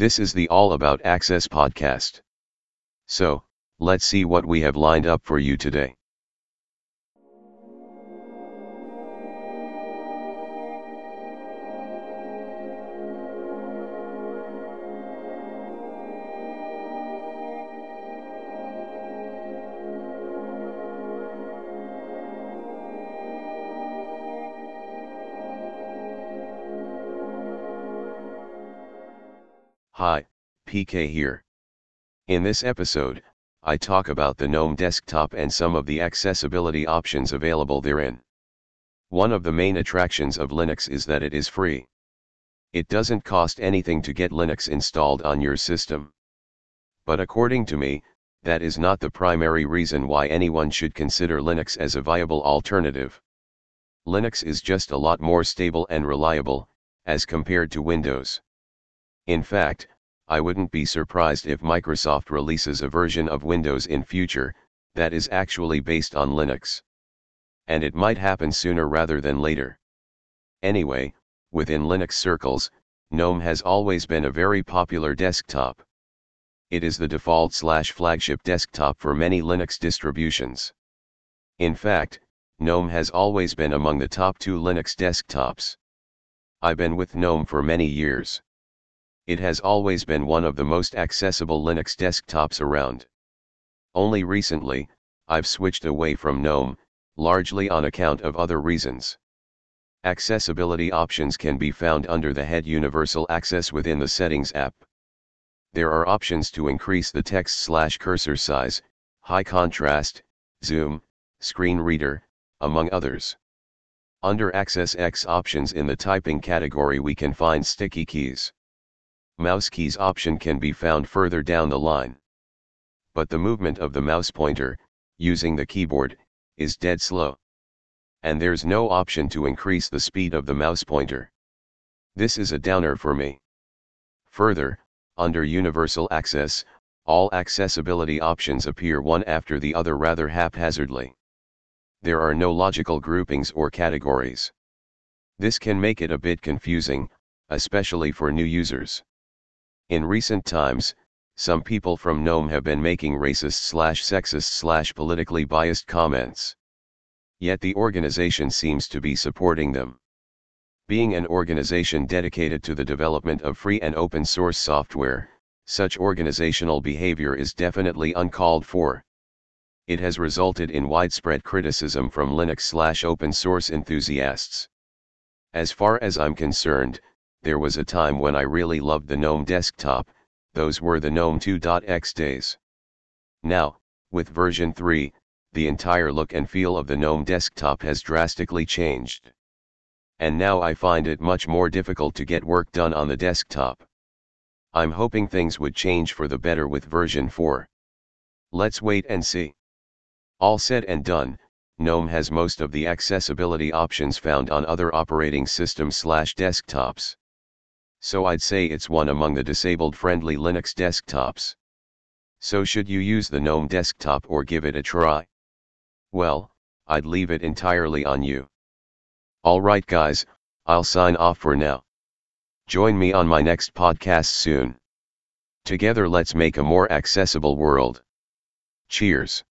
This is the All About Access podcast. So, let's see what we have lined up for you today. Hi, PK here. In this episode, I talk about the GNOME desktop and some of the accessibility options available therein. One of the main attractions of Linux is that it is free. It doesn't cost anything to get Linux installed on your system. But according to me, that is not the primary reason why anyone should consider Linux as a viable alternative. Linux is just a lot more stable and reliable, as compared to Windows. In fact, I wouldn't be surprised if Microsoft releases a version of Windows in future, that is actually based on Linux. And it might happen sooner rather than later. Anyway, within Linux circles, GNOME has always been a very popular desktop. It is the default slash flagship desktop for many Linux distributions. In fact, GNOME has always been among the top two Linux desktops. I've been with GNOME for many years. It has always been one of the most accessible Linux desktops around. Only recently, I've switched away from GNOME, largely on account of other reasons. Accessibility options can be found under the head Universal Access within the Settings app. There are options to increase the text slash cursor size, high contrast, zoom, screen reader, among others. Under AccessX options in the typing category we can find sticky keys mouse keys option can be found further down the line. But the movement of the mouse pointer, using the keyboard, is dead slow. And there's no option to increase the speed of the mouse pointer. This is a downer for me. Further, under Universal Access, all accessibility options appear one after the other rather haphazardly. There are no logical groupings or categories. This can make it a bit confusing, especially for new users. In recent times, some people from GNOME have been making racist slash sexist slash politically biased comments. Yet the organization seems to be supporting them. Being an organization dedicated to the development of free and open source software, such organizational behavior is definitely uncalled for. It has resulted in widespread criticism from Linux slash open source enthusiasts. As far as I'm concerned, there was a time when I really loved the GNOME desktop, those were the GNOME 2.x days. Now, with version 3, the entire look and feel of the GNOME desktop has drastically changed. And now I find it much more difficult to get work done on the desktop. I'm hoping things would change for the better with version 4. Let's wait and see. All said and done, GNOME has most of the accessibility options found on other operating systems slash desktops so I'd say it's one among the disabled friendly Linux desktops. So should you use the GNOME desktop or give it a try? Well, I'd leave it entirely on you. Alright guys, I'll sign off for now. Join me on my next podcast soon. Together let's make a more accessible world. Cheers.